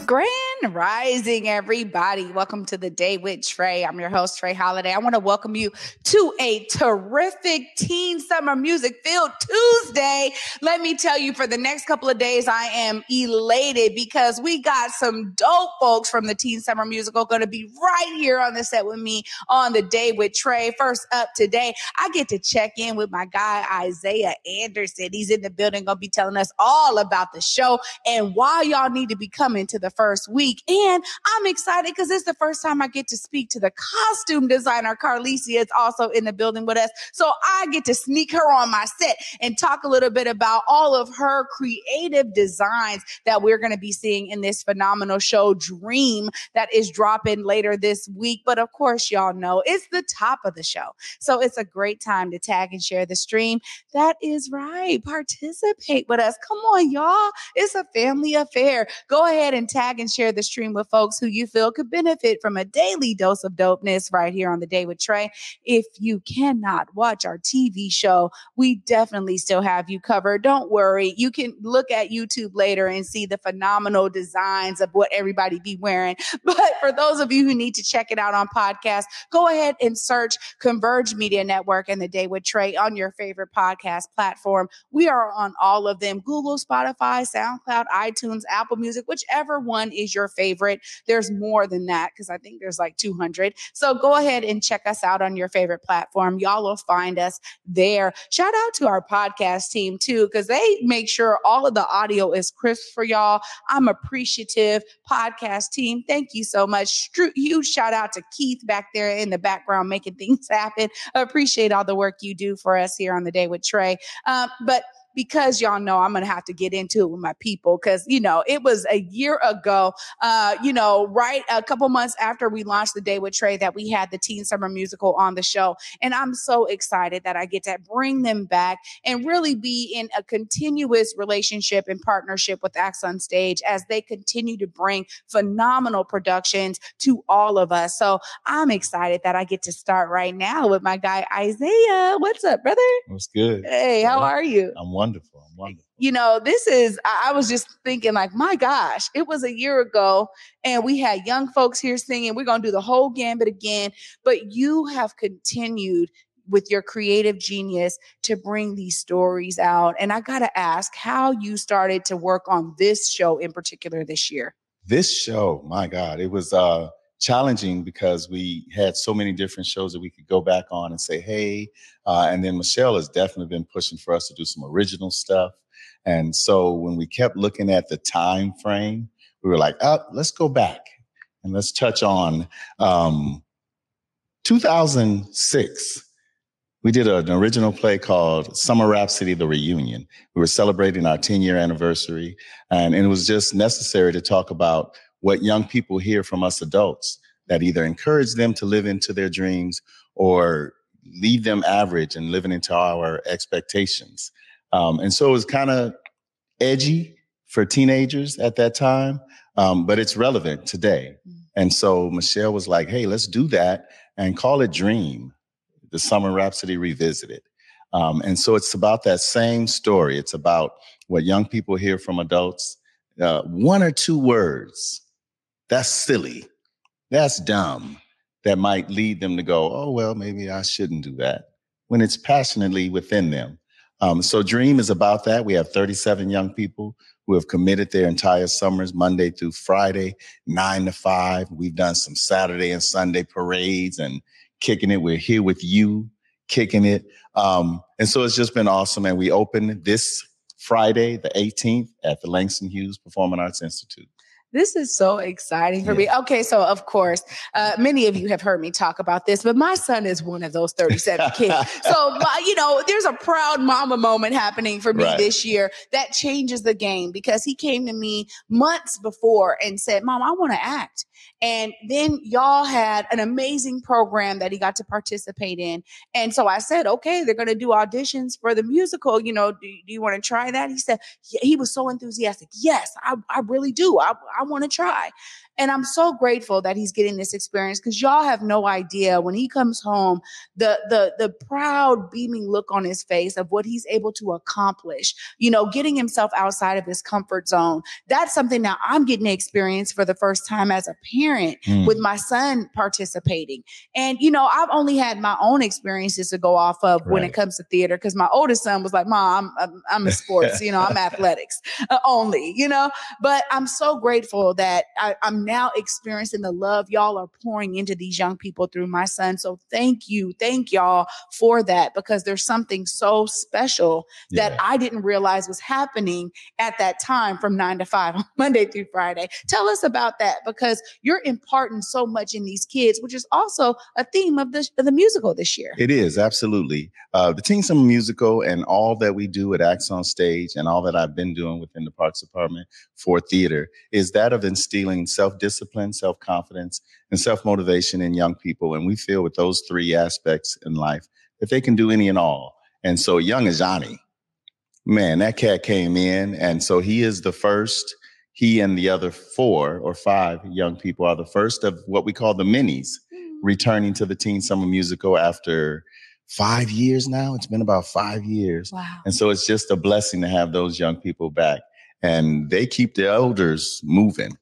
Grand Rising, everybody. Welcome to the day with Trae. I'm your host, Trae Holiday. I want to welcome you to a terrific teen summer music filled Tuesday. Let me tell you, for the next couple of days, I am elated because we got some dope folks from the Teen Summer Musical going to be right here on the set with me on the day with Trae. First up today, I get to check in with my guy, Isiah Anderson. He's in the building, going to be telling us all about the show and why y'all need to be coming to the first week. And I'm excited because it's the first time I get to speak to the costume designer. Carlissia is also in the building with us. So I get to sneak her on my set and talk a little bit about all of her creative designs that we're going to be seeing in this phenomenal show, Dream, that is dropping later this week. But of course, y'all know it's the top of the show. So it's a great time to tag and share the stream. That is right. Participate with us. Come on, y'all. It's a family affair. Go ahead and tag and share the stream with folks who you feel could benefit from a daily dose of dopeness right here on the day with Trae. If you cannot watch our TV show, we definitely still have you covered. Don't worry. You can look at YouTube later and see the phenomenal designs of what everybody be wearing. But for those of you who need to check it out on podcast, go ahead and search Converge Media Network and the day with Trey on your favorite podcast platform. We are on all of them Google, Spotify, SoundCloud, iTunes, Apple Music, whichever one is your favorite. There's more than that because I think there's like 200. So go ahead and check us out on your favorite platform. Y'all will find us there. Shout out to our podcast team too because they make sure all of the audio is crisp for y'all. I'm appreciative. Podcast team, thank you so much. Huge shout out to Keith back there in the background making things happen. Appreciate all the work you do for us here on the day with Trae. Um, but because y'all know I'm going to have to get into it with my people because, you know, it was a year ago, uh, you know, right a couple months after we launched the day with Trae that we had the Teen Summer Musical on the show. And I'm so excited that I get to bring them back and really be in a continuous relationship and partnership with Acts on Stage as they continue to bring phenomenal productions to all of us. So I'm excited that I get to start right now with my guy, Isiah. What's up, brother? What's good? Hey, how are you? I'm wonderful. I'm wonderful. You know, this is, I was just thinking, like, my gosh, it was a year ago and we had young folks here singing. We're going to do the whole gambit again. But you have continued with your creative genius to bring these stories out. And I got to ask how you started to work on this show in particular this year. This show, my God, it was uh, challenging because we had so many different shows that we could go back on and say, hey. Uh, and then Michelle has definitely been pushing for us to do some original stuff. And so when we kept looking at the time frame, we were like, oh, let's go back and let's touch on um, 2006 we did an original play called Summer Rhapsody, The Reunion. We were celebrating our 10 year anniversary, and it was just necessary to talk about what young people hear from us adults that either encourage them to live into their dreams or leave them average and living into our expectations. Um, and so it was kind of edgy for teenagers at that time, um, but it's relevant today. Mm. And so Michelle was like, hey, let's do that and call it Dream the Summer Rhapsody Revisited. Um, and so it's about that same story. It's about what young people hear from adults. Uh, one or two words, that's silly, that's dumb, that might lead them to go, oh, well, maybe I shouldn't do that when it's passionately within them. Um, so Dream is about that. We have 37 young people who have committed their entire summers, Monday through Friday, nine to five. We've done some Saturday and Sunday parades and kicking it. We're here with you, kicking it. Um, and so it's just been awesome. And we open this Friday, the 18th, at the Langston Hughes Performing Arts Institute. This is so exciting for yeah. me. Okay, so of course, uh, many of you have heard me talk about this, but my son is one of those 37 kids. So, my, you know, there's a proud mama moment happening for me right. this year that changes the game because he came to me months before and said, Mom, I want to act. And then y'all had an amazing program that he got to participate in. And so I said, okay, they're going to do auditions for the musical. You know, do, do you want to try that? He said, he was so enthusiastic. Yes, I, I really do. I, I want to try. And I'm so grateful that he's getting this experience because y'all have no idea when he comes home, the the the proud beaming look on his face of what he's able to accomplish, you know, getting himself outside of his comfort zone. That's something that I'm getting to experience for the first time as a parent mm. with my son participating. And you know, I've only had my own experiences to go off of right. when it comes to theater because my oldest son was like, "Mom, I'm I'm, I'm a sports, you know, I'm athletics uh, only, you know." But I'm so grateful that I, I'm now experiencing the love y'all are pouring into these young people through my son. So thank you. Thank y'all for that because there's something so special yeah. that I didn't realize was happening at that time from nine to five on Monday through Friday. Tell us about that because you're imparting so much in these kids, which is also a theme of the, of the musical this year. It is absolutely. Uh, the Teen Summer Musical and all that we do at Acts on Stage and all that I've been doing within the Parks Department for theater is that of instilling self discipline, self confidence, and self motivation in young people. And we feel with those three aspects in life that they can do any and all. And so, young Ajani, man, that cat came in. And so, he is the first. He and the other four or five young people are the first of what we call the minis mm. returning to the Teen Summer Musical after five years now. It's been about five years. Wow. And so it's just a blessing to have those young people back. And they keep the elders moving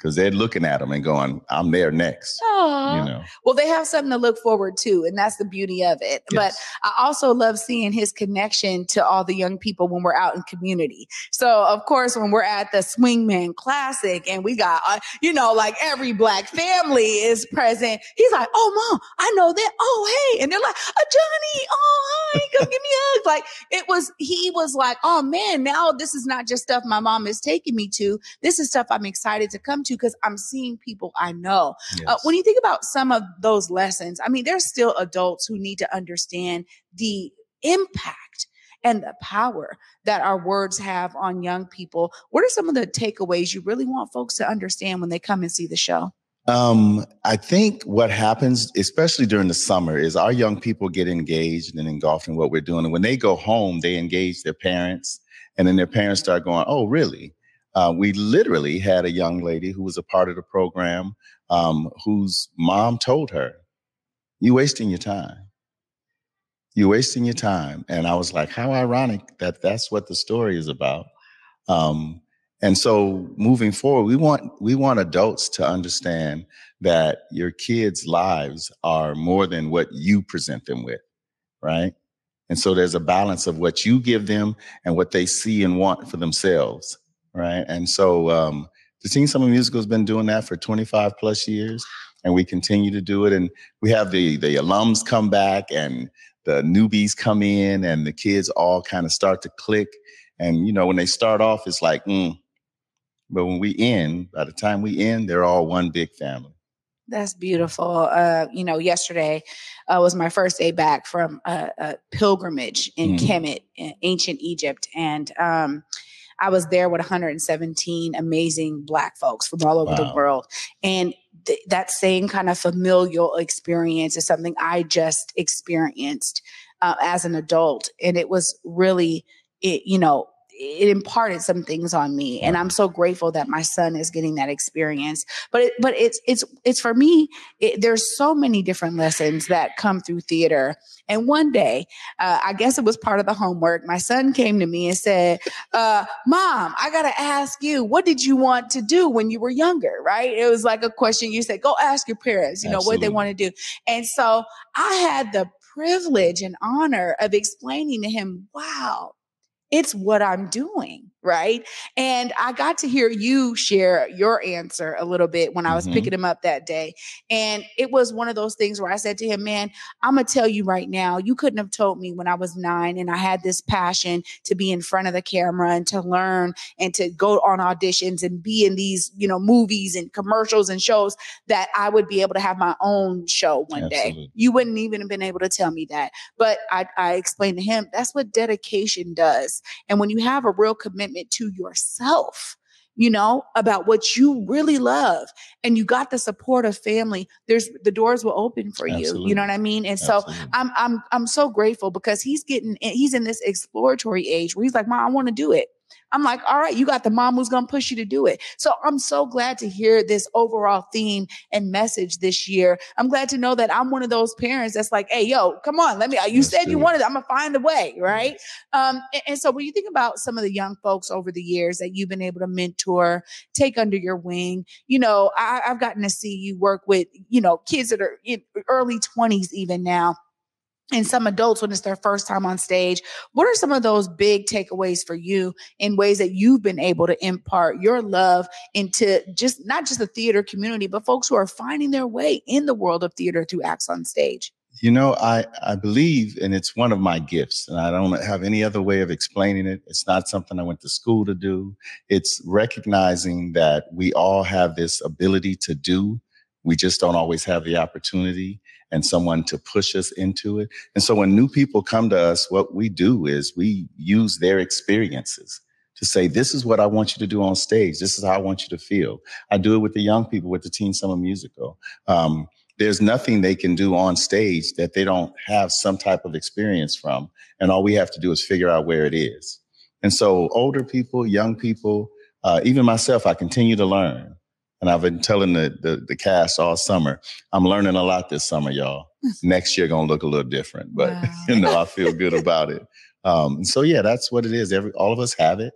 because they're looking at them and going, "I'm there next." Aww. You know. Well, they have something to look forward to, and that's the beauty of it. Yes. But I also love seeing his connection to all the young people when we're out in community. So, of course, when we're at the Swingman Classic and we got, uh, you know, like every black family is present, he's like, "Oh, mom, I know that. Oh, hey," and they're like, oh, "Johnny, oh, hi, come give me a hug." Like it was, he was like, "Oh man, now this is not just stuff my mom is taking me to. This is stuff I'm excited to come to." To because I'm seeing people I know. Yes. Uh, when you think about some of those lessons, I mean, there's still adults who need to understand the impact and the power that our words have on young people. What are some of the takeaways you really want folks to understand when they come and see the show? Um, I think what happens, especially during the summer, is our young people get engaged and engulfed in what we're doing. And when they go home, they engage their parents, and then their parents start going, "Oh, really? Uh, we literally had a young lady who was a part of the program um, whose mom told her, You're wasting your time. You're wasting your time. And I was like, How ironic that that's what the story is about. Um, and so moving forward, we want we want adults to understand that your kids' lives are more than what you present them with, right? And so there's a balance of what you give them and what they see and want for themselves right? And so um, the Teen Summer Musical has been doing that for 25 plus years, and we continue to do it. And we have the the alums come back, and the newbies come in, and the kids all kind of start to click. And you know, when they start off, it's like, mm. but when we end, by the time we end, they're all one big family. That's beautiful. Uh, you know, yesterday uh, was my first day back from a, a pilgrimage in mm. Kemet, in ancient Egypt, and um, I was there with 117 amazing Black folks from all over wow. the world. And th- that same kind of familial experience is something I just experienced uh, as an adult. And it was really, it, you know, it imparted some things on me and i'm so grateful that my son is getting that experience. But it, but it's it's it's for me it, there's so many different lessons that come through theater. And one day uh, i guess it was part of the homework my son came to me and said uh, mom i gotta ask you what did you want to do when you were younger? Right? It was like a question you said go ask your parents you know Absolutely. what they want to do. And so i had the privilege and honor of explaining to him wow it's what I'm doing. Right. And I got to hear you share your answer a little bit when I was mm-hmm. picking him up that day. And it was one of those things where I said to him, Man, I'm going to tell you right now, you couldn't have told me when I was nine and I had this passion to be in front of the camera and to learn and to go on auditions and be in these, you know, movies and commercials and shows that I would be able to have my own show one Absolutely. day. You wouldn't even have been able to tell me that. But I, I explained to him that's what dedication does. And when you have a real commitment to yourself, you know, about what you really love and you got the support of family, there's the doors will open for Absolutely. you. You know what I mean? And so I'm I'm I'm so grateful because he's getting he's in this exploratory age where he's like, Mom, I want to do it. I'm like, all right, you got the mom who's going to push you to do it. So I'm so glad to hear this overall theme and message this year. I'm glad to know that I'm one of those parents that's like, hey, yo, come on, let me, you said you wanted. I'm going to find a way, right? Um, and, and so when you think about some of the young folks over the years that you've been able to mentor, take under your wing, you know, I, I've gotten to see you work with, you know, kids that are in early 20s even now and some adults when it's their first time on stage. What are some of those big takeaways for you in ways that you've been able to impart your love into just not just the theater community, but folks who are finding their way in the world of theater through acts on stage? You know, I, I believe, and it's one of my gifts, and I don't have any other way of explaining it. It's not something I went to school to do. It's recognizing that we all have this ability to do. We just don't always have the opportunity and someone to push us into it. And so when new people come to us, what we do is we use their experiences to say, this is what I want you to do on stage. This is how I want you to feel. I do it with the young people with the Teen Summer Musical. Um, there's nothing they can do on stage that they don't have some type of experience from. And all we have to do is figure out where it is. And so older people, young people, uh, even myself, I continue to learn. And I've been telling the, the, the cast all summer, I'm learning a lot this summer, y'all. Next year gonna look a little different, but Wow. you know, I feel good about it. Um, so yeah, that's what it is. Every all of us have it.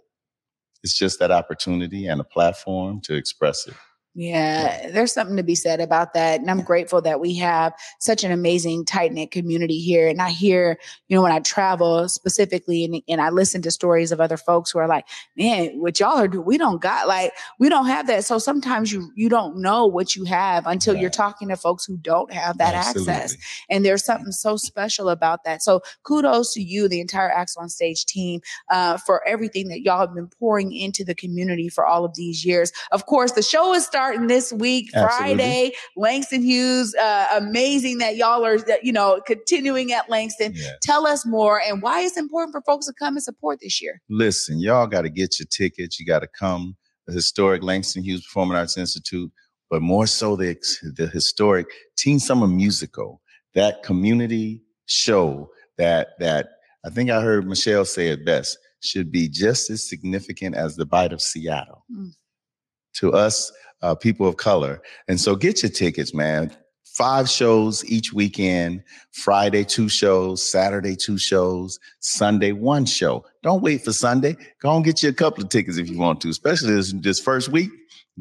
It's just that opportunity and a platform to express it. Yeah, there's something to be said about that. And I'm grateful that we have such an amazing, tight knit community here. And I hear, you know, when I travel specifically and, and I listen to stories of other folks who are like, man, what y'all are doing, we don't got like, we don't have that. So sometimes you, you don't know what you have until you're talking to folks who don't have that access. And there's something so special about that. So kudos to you, the entire Acts on Stage team, uh, for everything that y'all have been pouring into the community for all of these years. Of course, the show is starting this week, Absolutely. Friday. Langston Hughes, uh, amazing that y'all are, you know, continuing at Langston. Yeah. Tell us more and why it's important for folks to come and support this year. listen, y'all got to get your tickets. You got to come. The historic Langston Hughes Performing Arts Institute, but more so the the historic Teen Summer Musical, that community show that that I think I heard Michelle say it best should be just as significant as the Bite of Seattle Mm. To us uh, people of color. And so get your tickets, man. Five shows each weekend. Friday, two shows. Saturday, two shows. Sunday, one show. Don't wait for Sunday. Go and get you a couple of tickets if you want to, especially this, this first week.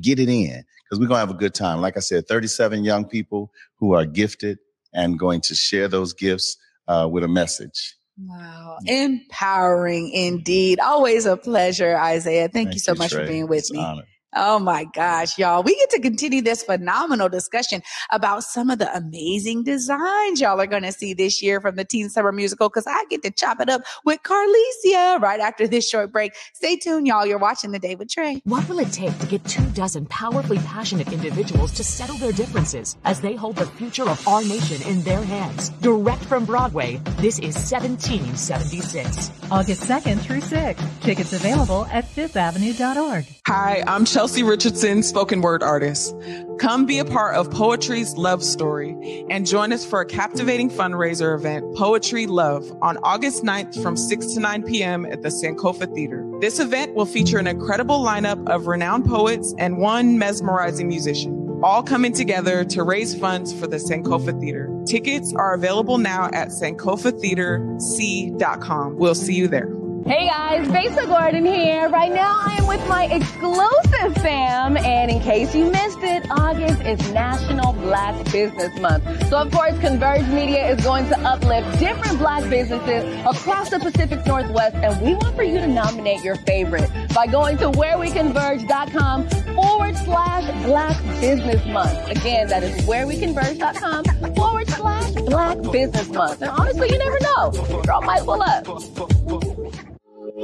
Get it in because we're going to have a good time. Like I said, 37 young people who are gifted and going to share those gifts uh, with a message. Wow. Empowering indeed. Always a pleasure, Isiah. Thank, you so much for being with It's an me. honor. Oh my gosh, y'all. We get to continue this phenomenal discussion about some of the amazing designs y'all are going to see this year from the Teen Summer Musical because I get to chop it up with Carlissia right after this short break. Stay tuned, y'all. You're watching The Day with Trae. What will it take to get two dozen powerfully passionate individuals to settle their differences as they hold the future of our nation in their hands? Direct from Broadway, this is 1776. August 2nd through 6th. Tickets available at fifthavenue.org. Hi, I'm Chelsea Richardson, spoken word artist. Come be a part of Poetry's Love Story and join us for a captivating fundraiser event, Poetry Love, on August 9th from 6 to 9 p.m. at the Sankofa Theater. This event will feature an incredible lineup of renowned poets and one mesmerizing musician, all coming together to raise funds for the Sankofa Theater. Tickets are available now at sankofatheaterc.com. We'll see you there. Hey guys, Besa Gordon here. Right now I am with my exclusive fam, and in case you missed it, August is National Black Business Month. So of course, Converge Media is going to uplift different black businesses across the Pacific Northwest, and we want for you to nominate your favorite by going to whereweconverge.com forward slash Black Business Month. Again, that is whereweconverge.com forward slash Black Business Month. And honestly, you never know. Girl might pull up.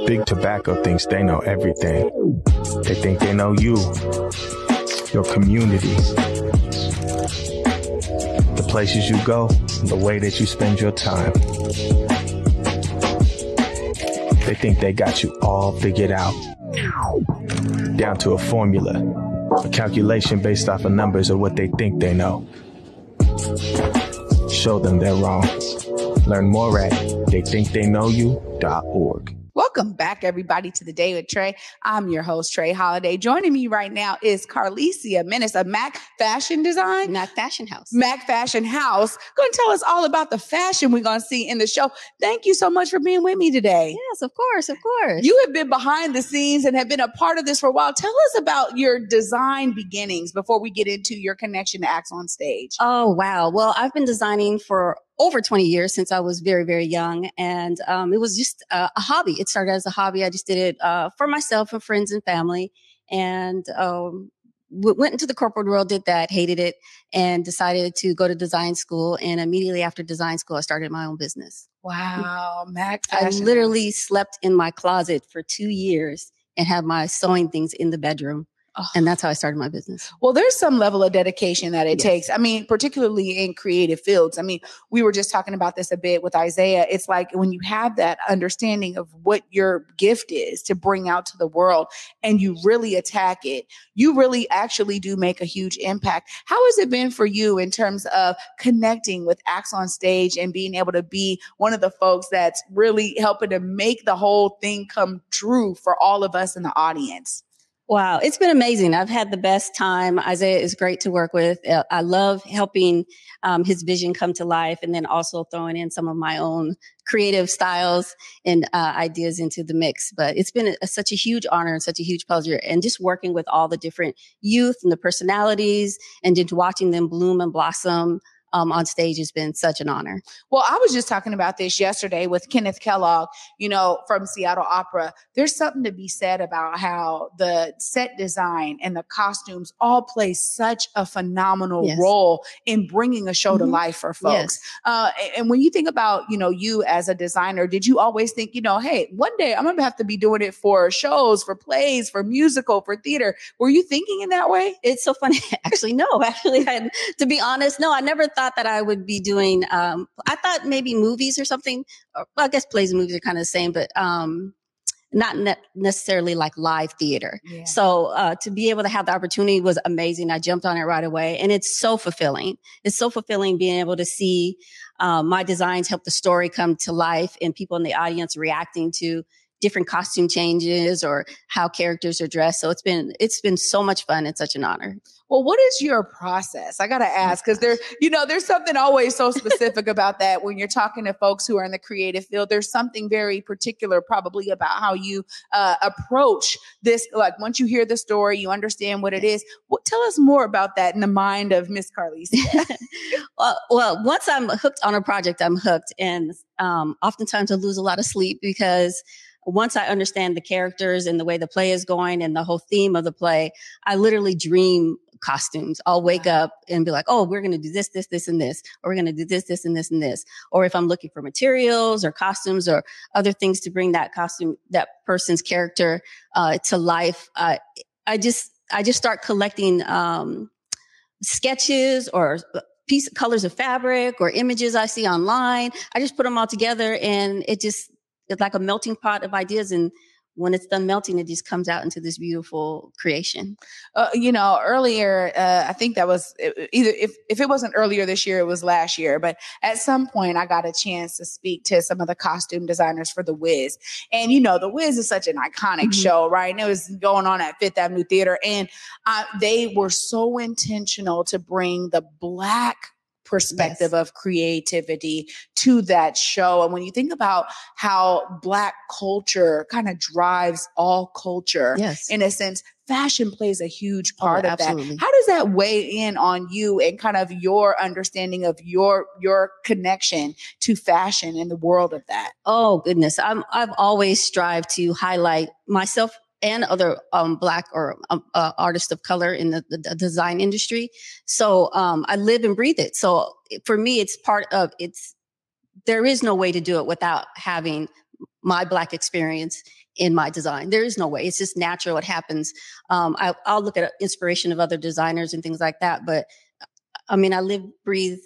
Big Tobacco thinks they know everything. They think they know you, your community, the places you go, the way that you spend your time. They think they got you all figured out. down to a formula, a calculation based off of numbers of what they think they know. Show them they're wrong. Learn more at theythinktheyknowyou.org. Welcome back, everybody, to the day with Trae. I'm your host, Trae Holiday. Joining me right now is Carlissia Minnis of Mac Fashion Design. Mac Fashion House. Mac Fashion House. Going to tell us all about the fashion we're going to see in the show. Thank you so much for being with me today. Yes, of course, of course. You have been behind the scenes and have been a part of this for a while. Tell us about your design beginnings before we get into your connection to Acts on Stage. Oh, wow. Well, I've been designing for over 20 years since I was very, very young. And um, it was just uh, a hobby. It started as a hobby. I just did it uh, for myself and friends and family. And um, w- went into the corporate world, did that, hated it, and decided to go to design school. And immediately after design school, I started my own business. Wow, Mac I literally slept in my closet for two years and had my sewing things in the bedroom. And that's how I started my business. Well, there's some level of dedication that it Yes. takes. I mean, particularly in creative fields. I mean, we were just talking about this a bit with Isiah. It's like when you have that understanding of what your gift is to bring out to the world and you really attack it, you really actually do make a huge impact. How has it been for you in terms of connecting with acts on stage and being able to be one of the folks that's really helping to make the whole thing come true for all of us in the audience? Wow, it's been amazing. I've had the best time. Isiah is great to work with. Uh, I love helping um, his vision come to life and then also throwing in some of my own creative styles and uh, ideas into the mix. But it's been a, such a huge honor and such a huge pleasure. And just working with all the different youth and the personalities and just watching them bloom and blossom um, on stage has been such an honor. Well, I was just talking about this yesterday with Kenneth Kellogg, you know, from Seattle Opera. There's something to be said about how the set design and the costumes all play such a phenomenal Yes. role in bringing a show to Mhm. life for folks. Yes. Uh, and when you think about, you know, you as a designer, did you always think, you know, hey, one day I'm going to have to be doing it for shows, for plays, for musical, for theater? Were you thinking in that way? It's so funny. Actually, no. Actually, I, to be honest, no. I never thought that I would be doing. Um, I thought maybe movies or something. Well, I guess plays and movies are kind of the same, but um, not ne- necessarily like live theater. Yeah. So uh, to be able to have the opportunity was amazing. I jumped on it right away, and it's so fulfilling. It's so fulfilling being able to see um, my designs help the story come to life, and people in the audience reacting to different costume changes or how characters are dressed. So it's been it's been so much fun and such an honor. Well, what is your process? I got to ask because there, you know, there's something always so specific about that when you're talking to folks who are in the creative field. There's something very particular, probably about how you uh, approach this. Like once you hear the story, you understand what it is. What, tell us more about that in the mind of Miss Carlissia. well, well, once I'm hooked on a project, I'm hooked, and um, oftentimes I lose a lot of sleep because once I understand the characters and the way the play is going and the whole theme of the play, I literally dream costumes. I'll wake up and be like, "Oh, we're going to do this, this, this, and this, or we're going to do this, this, and this, and this." Or if I'm looking for materials or costumes or other things to bring that costume, that person's character uh, to life, uh, I just, I just start collecting. Um, sketches or piece colors of fabric or images I see online. I just put them all together and it just it's like a melting pot of ideas and when it's done melting it just comes out into this beautiful creation. uh, you know, earlier, uh, I think that was either if, if it wasn't earlier this year, it was last year. But at some point, I got a chance to speak to some of the costume designers for The Wiz. And, you know, The Wiz is such an iconic Mhm. show, right? And it was going on at Fifth Avenue Theater. And uh, they were so intentional to bring the Black perspective of creativity to that show. And when you think about how Black culture kind of drives all culture, Yes. in a sense, fashion plays a huge Oh, part of absolutely. that. How does that weigh in on you and kind of your understanding of your your connection to fashion and the world of that? Oh goodness, I'm I've always strived to highlight myself and other um, black or um, uh, artists of color in the, the, design industry. So um, I live and breathe it. So for me, it's part of it's. There is no way to do it without having my black experience in my design. There is no way. It's just natural. It happens. Um, I, I'll look at inspiration of other designers and things like that, but I mean, I live, breathe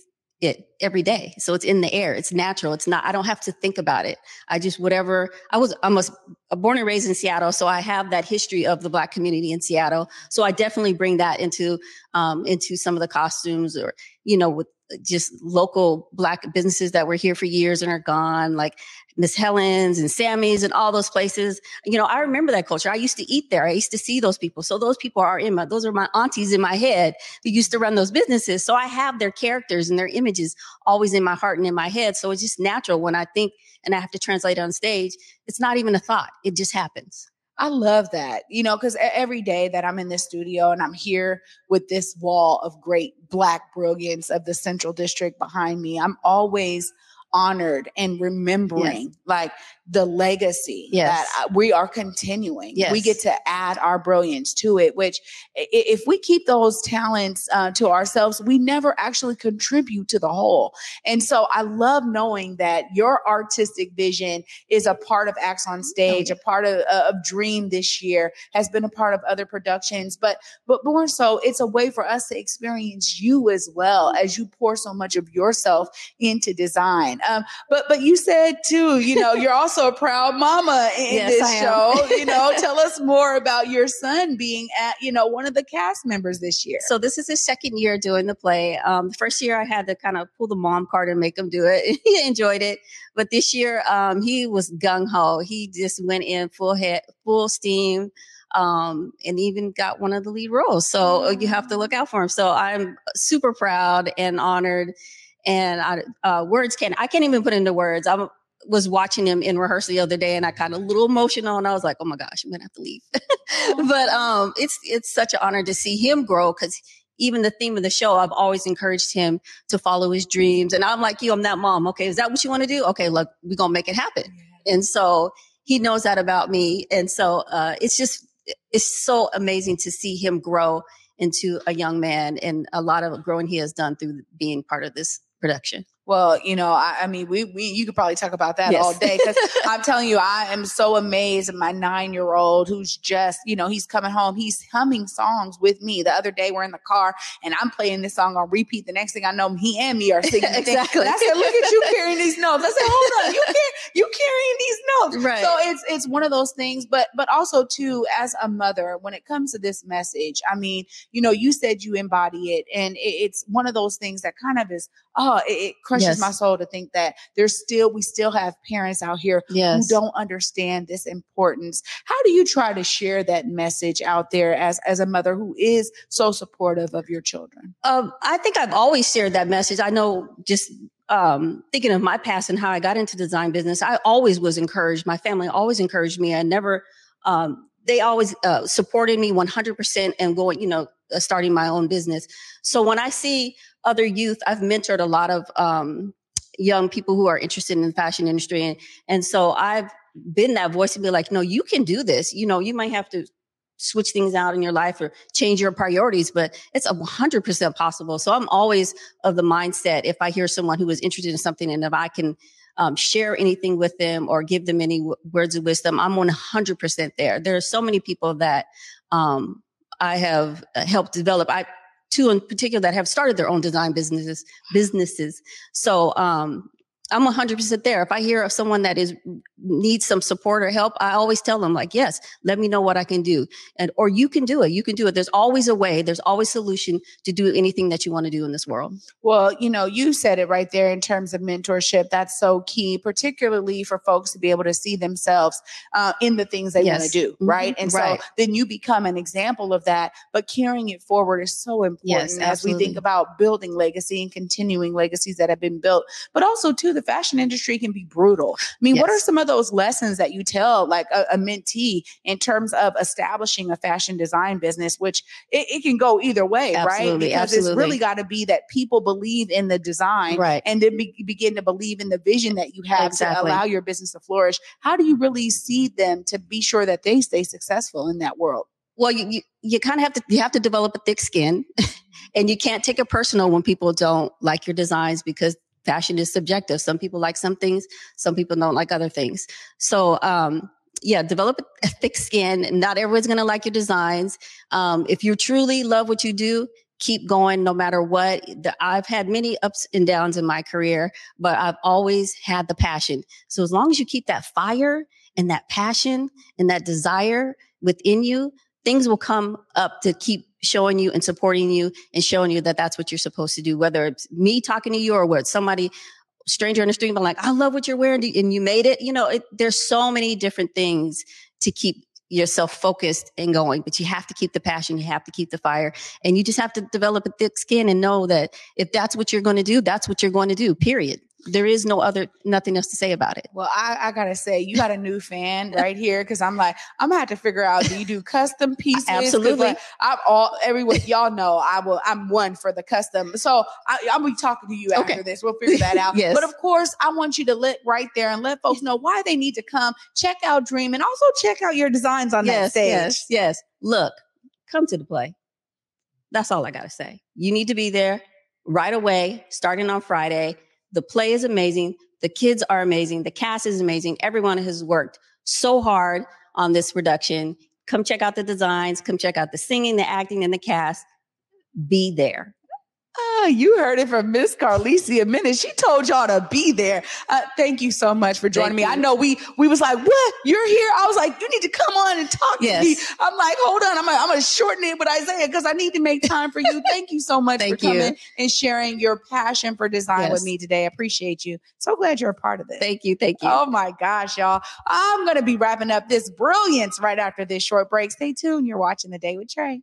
it every day. So it's in the air. It's natural. It's not, I don't have to think about it. I just, whatever, I was, I'm a, born and raised in Seattle. So I have that history of the black community in Seattle. So I definitely bring that into, um, into some of the costumes or, you know, with just local black businesses that were here for years and are gone, like Miss Helen's and Sammy's and all those places. You know, I remember that culture. I used to eat there. I used to see those people. So those people are in my, those are my aunties in my head who used to run those businesses. So I have their characters and their images always in my heart and in my head. So it's just natural when I think and I have to translate on stage. It's not even a thought. It just happens. I love that, you know, because every day that I'm in this studio and I'm here with this wall of great Black brilliance of the Central District behind me, I'm always honored and remembering yes. like the legacy yes. that we are continuing. Yes. We get to add our brilliance to it, which if we keep those talents uh, to ourselves, we never actually contribute to the whole. And so I love knowing that your artistic vision is a part of Acts on Stage, a part of, uh, of Dream this year, has been a part of other productions, but, but more so, it's a way for us to experience you as well as you pour so much of yourself into design. Um, but, but you said too, you know, you're also a proud mama in yes, this show. you know, tell us more about your son being at, you know, one of the cast members this year. So this is his second year doing the play. Um, the first year I had to kind of pull the mom card and make him do it. he enjoyed it. But this year, um, he was gung ho. He just went in full head, full steam. Um, and even got one of the lead roles. So you have to look out for him. So I'm super proud and honored and I, uh, words can't I can't even put into words. I'm was watching him in rehearsal the other day and I of a little emotional and I was like, oh my gosh, I'm gonna have to leave. but um it's it's such an honor to see him grow because even the theme of the show, I've always encouraged him to follow his dreams. And I'm like you, I'm that mom. Okay, is that what you want to do? Okay, look, we're gonna make it happen. And so he knows that about me. And so uh it's just it's so amazing to see him grow into a young man and a lot of growing he has done through being part of this production. Well, you know, I, I, mean, we, we, you could probably talk about that yes. all day because I'm telling you, I am so amazed at my nine year old who's just, you know, he's coming home, he's humming songs with me. The other day, we're in the car and I'm playing this song on repeat. The next thing I know, he and me are singing. exactly. I said, "Look at you carrying these notes." I said, "Hold on, you can you carrying these notes." Right. So it's it's one of those things, but but also too, as a mother, when it comes to this message, I mean, you know, you said you embody it, and it, it's one of those things that kind of is, oh, it, it crushes yes. my soul to think that there's still we still have parents out here yes. who don't understand this importance. How do you try to share that message out there as as a mother who is so supportive of your children? Um, I think I've always shared that message. I know just um, thinking of my past and how I got into design business, I always was encouraged. My family always encouraged me. I never, um, they always uh, supported me 100% and going, you know, uh, starting my own business. So when I see other youth, I've mentored a lot of um, young people who are interested in the fashion industry. And, and so I've been that voice to be like, no, you can do this. You know, you might have to switch things out in your life or change your priorities, but it's a hundred percent possible. So I'm always of the mindset if I hear someone who is interested in something and if I can um, share anything with them or give them any w- words of wisdom, I'm 100% there. There are so many people that um, I have uh, helped develop. I two in particular that have started their own design businesses businesses. So um, I'm 100% there. If I hear of someone that is needs some support or help, I always tell them like, yes, let me know what I can do. And, or you can do it. You can do it. There's always a way. There's always solution to do anything that you want to do in this world. Well, you know, you said it right there in terms of mentorship. That's so key, particularly for folks to be able to see themselves uh, in the things they yes. want to do. Mm-hmm. Right. And right. so then you become an example of that, but carrying it forward is so important yes, as we think about building legacy and continuing legacies that have been built, but also too, the fashion industry can be brutal. I mean, yes. what are some of those lessons that you tell like a, a mentee in terms of establishing a fashion design business, which it, it can go either way, absolutely, right? Because absolutely. it's really got to be that people believe in the design right. and then be, begin to believe in the vision that you have exactly. to allow your business to flourish. How do you really seed them to be sure that they stay successful in that world? Well, you, you, you kind of have to, you have to develop a thick skin and you can't take it personal when people don't like your designs because fashion is subjective. Some people like some things, some people don't like other things. So, um, yeah, develop a thick skin. Not everyone's going to like your designs. Um, if you truly love what you do, keep going no matter what. The, I've had many ups and downs in my career, but I've always had the passion. So as long as you keep that fire and that passion and that desire within you, things will come up to keep showing you and supporting you and showing you that that's what you're supposed to do. Whether it's me talking to you or whether somebody stranger in the street, I'm like, I love what you're wearing and you made it. You know, it, there's so many different things to keep yourself focused and going, but you have to keep the passion. You have to keep the fire and you just have to develop a thick skin and know that if that's what you're going to do, that's what you're going to do, period there is no other nothing else to say about it. Well, I, I gotta say, you got a new fan right here because I'm like, I'm gonna have to figure out do you do custom pieces? Absolutely. Like, I'm all everyone y'all know I will I'm one for the custom. So I, am gonna be talking to you after Okay. this. We'll figure that out. Yes. But of course, I want you to let right there and let folks know why they need to come check out Dream and also check out your designs on that yes, stage. yes, yes. Look, come to the play. That's all I got to say. You need to be there right away, starting on Friday. The play is amazing. The kids are amazing. The cast is amazing. Everyone has worked so hard on this production. Come check out the designs. Come check out the singing, the acting, and the cast. Be there. Ah, you heard it from Miss Carlissia Minnis. She told y'all to be there. Uh, thank you so much for joining Thank me. you. I know we we was like, what? You're here? I was like, you need to come on and talk Yes. to me. I'm like, hold on. I'm gonna, I'm gonna shorten it with Isiah because I need to make time for you. Thank you so much for Thank you. coming and sharing your passion for design with me today. I appreciate you. So glad you're a part of this. Thank you. Thank you. Oh my gosh, y'all. I'm going to be wrapping up this brilliance right after this short break. Stay tuned. You're watching The Day with Trae.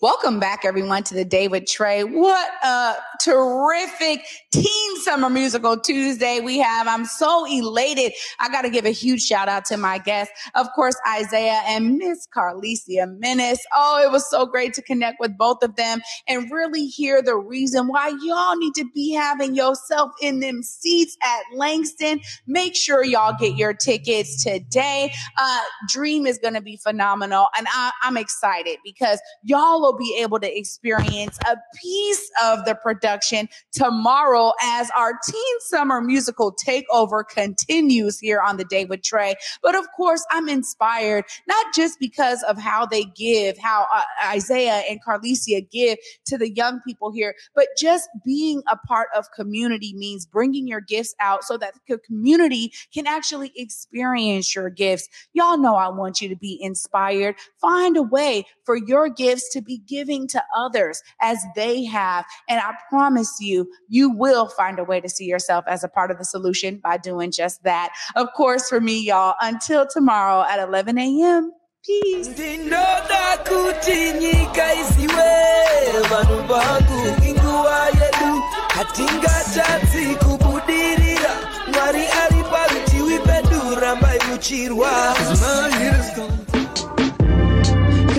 Welcome back, everyone, to the day with Trae. What a terrific teen summer musical Tuesday we have. I'm so elated. I got to give a huge shout out to my guests, of course, Isiah and Miss Carlissia Minnis. Oh, it was so great to connect with both of them and really hear the reason why y'all need to be having yourself in them seats at Langston. Make sure y'all get your tickets today. Uh, Dream is going to be phenomenal, and I, I'm excited because y'all will be able to experience a piece of the production tomorrow as our Teen Summer Musical Takeover continues here on the Day with Trae. But of course, I'm inspired not just because of how they give, how uh, Isiah and Carlissia give to the young people here, but just being a part of community means bringing your gifts out so that the community can actually experience your gifts. Y'all know I want you to be inspired. Find a way for your gifts to be giving to others as they have. And I promise you, you will find a way to see yourself as a part of the solution by doing just that. Of course, for me, y'all, until tomorrow at 11 a.m. Peace.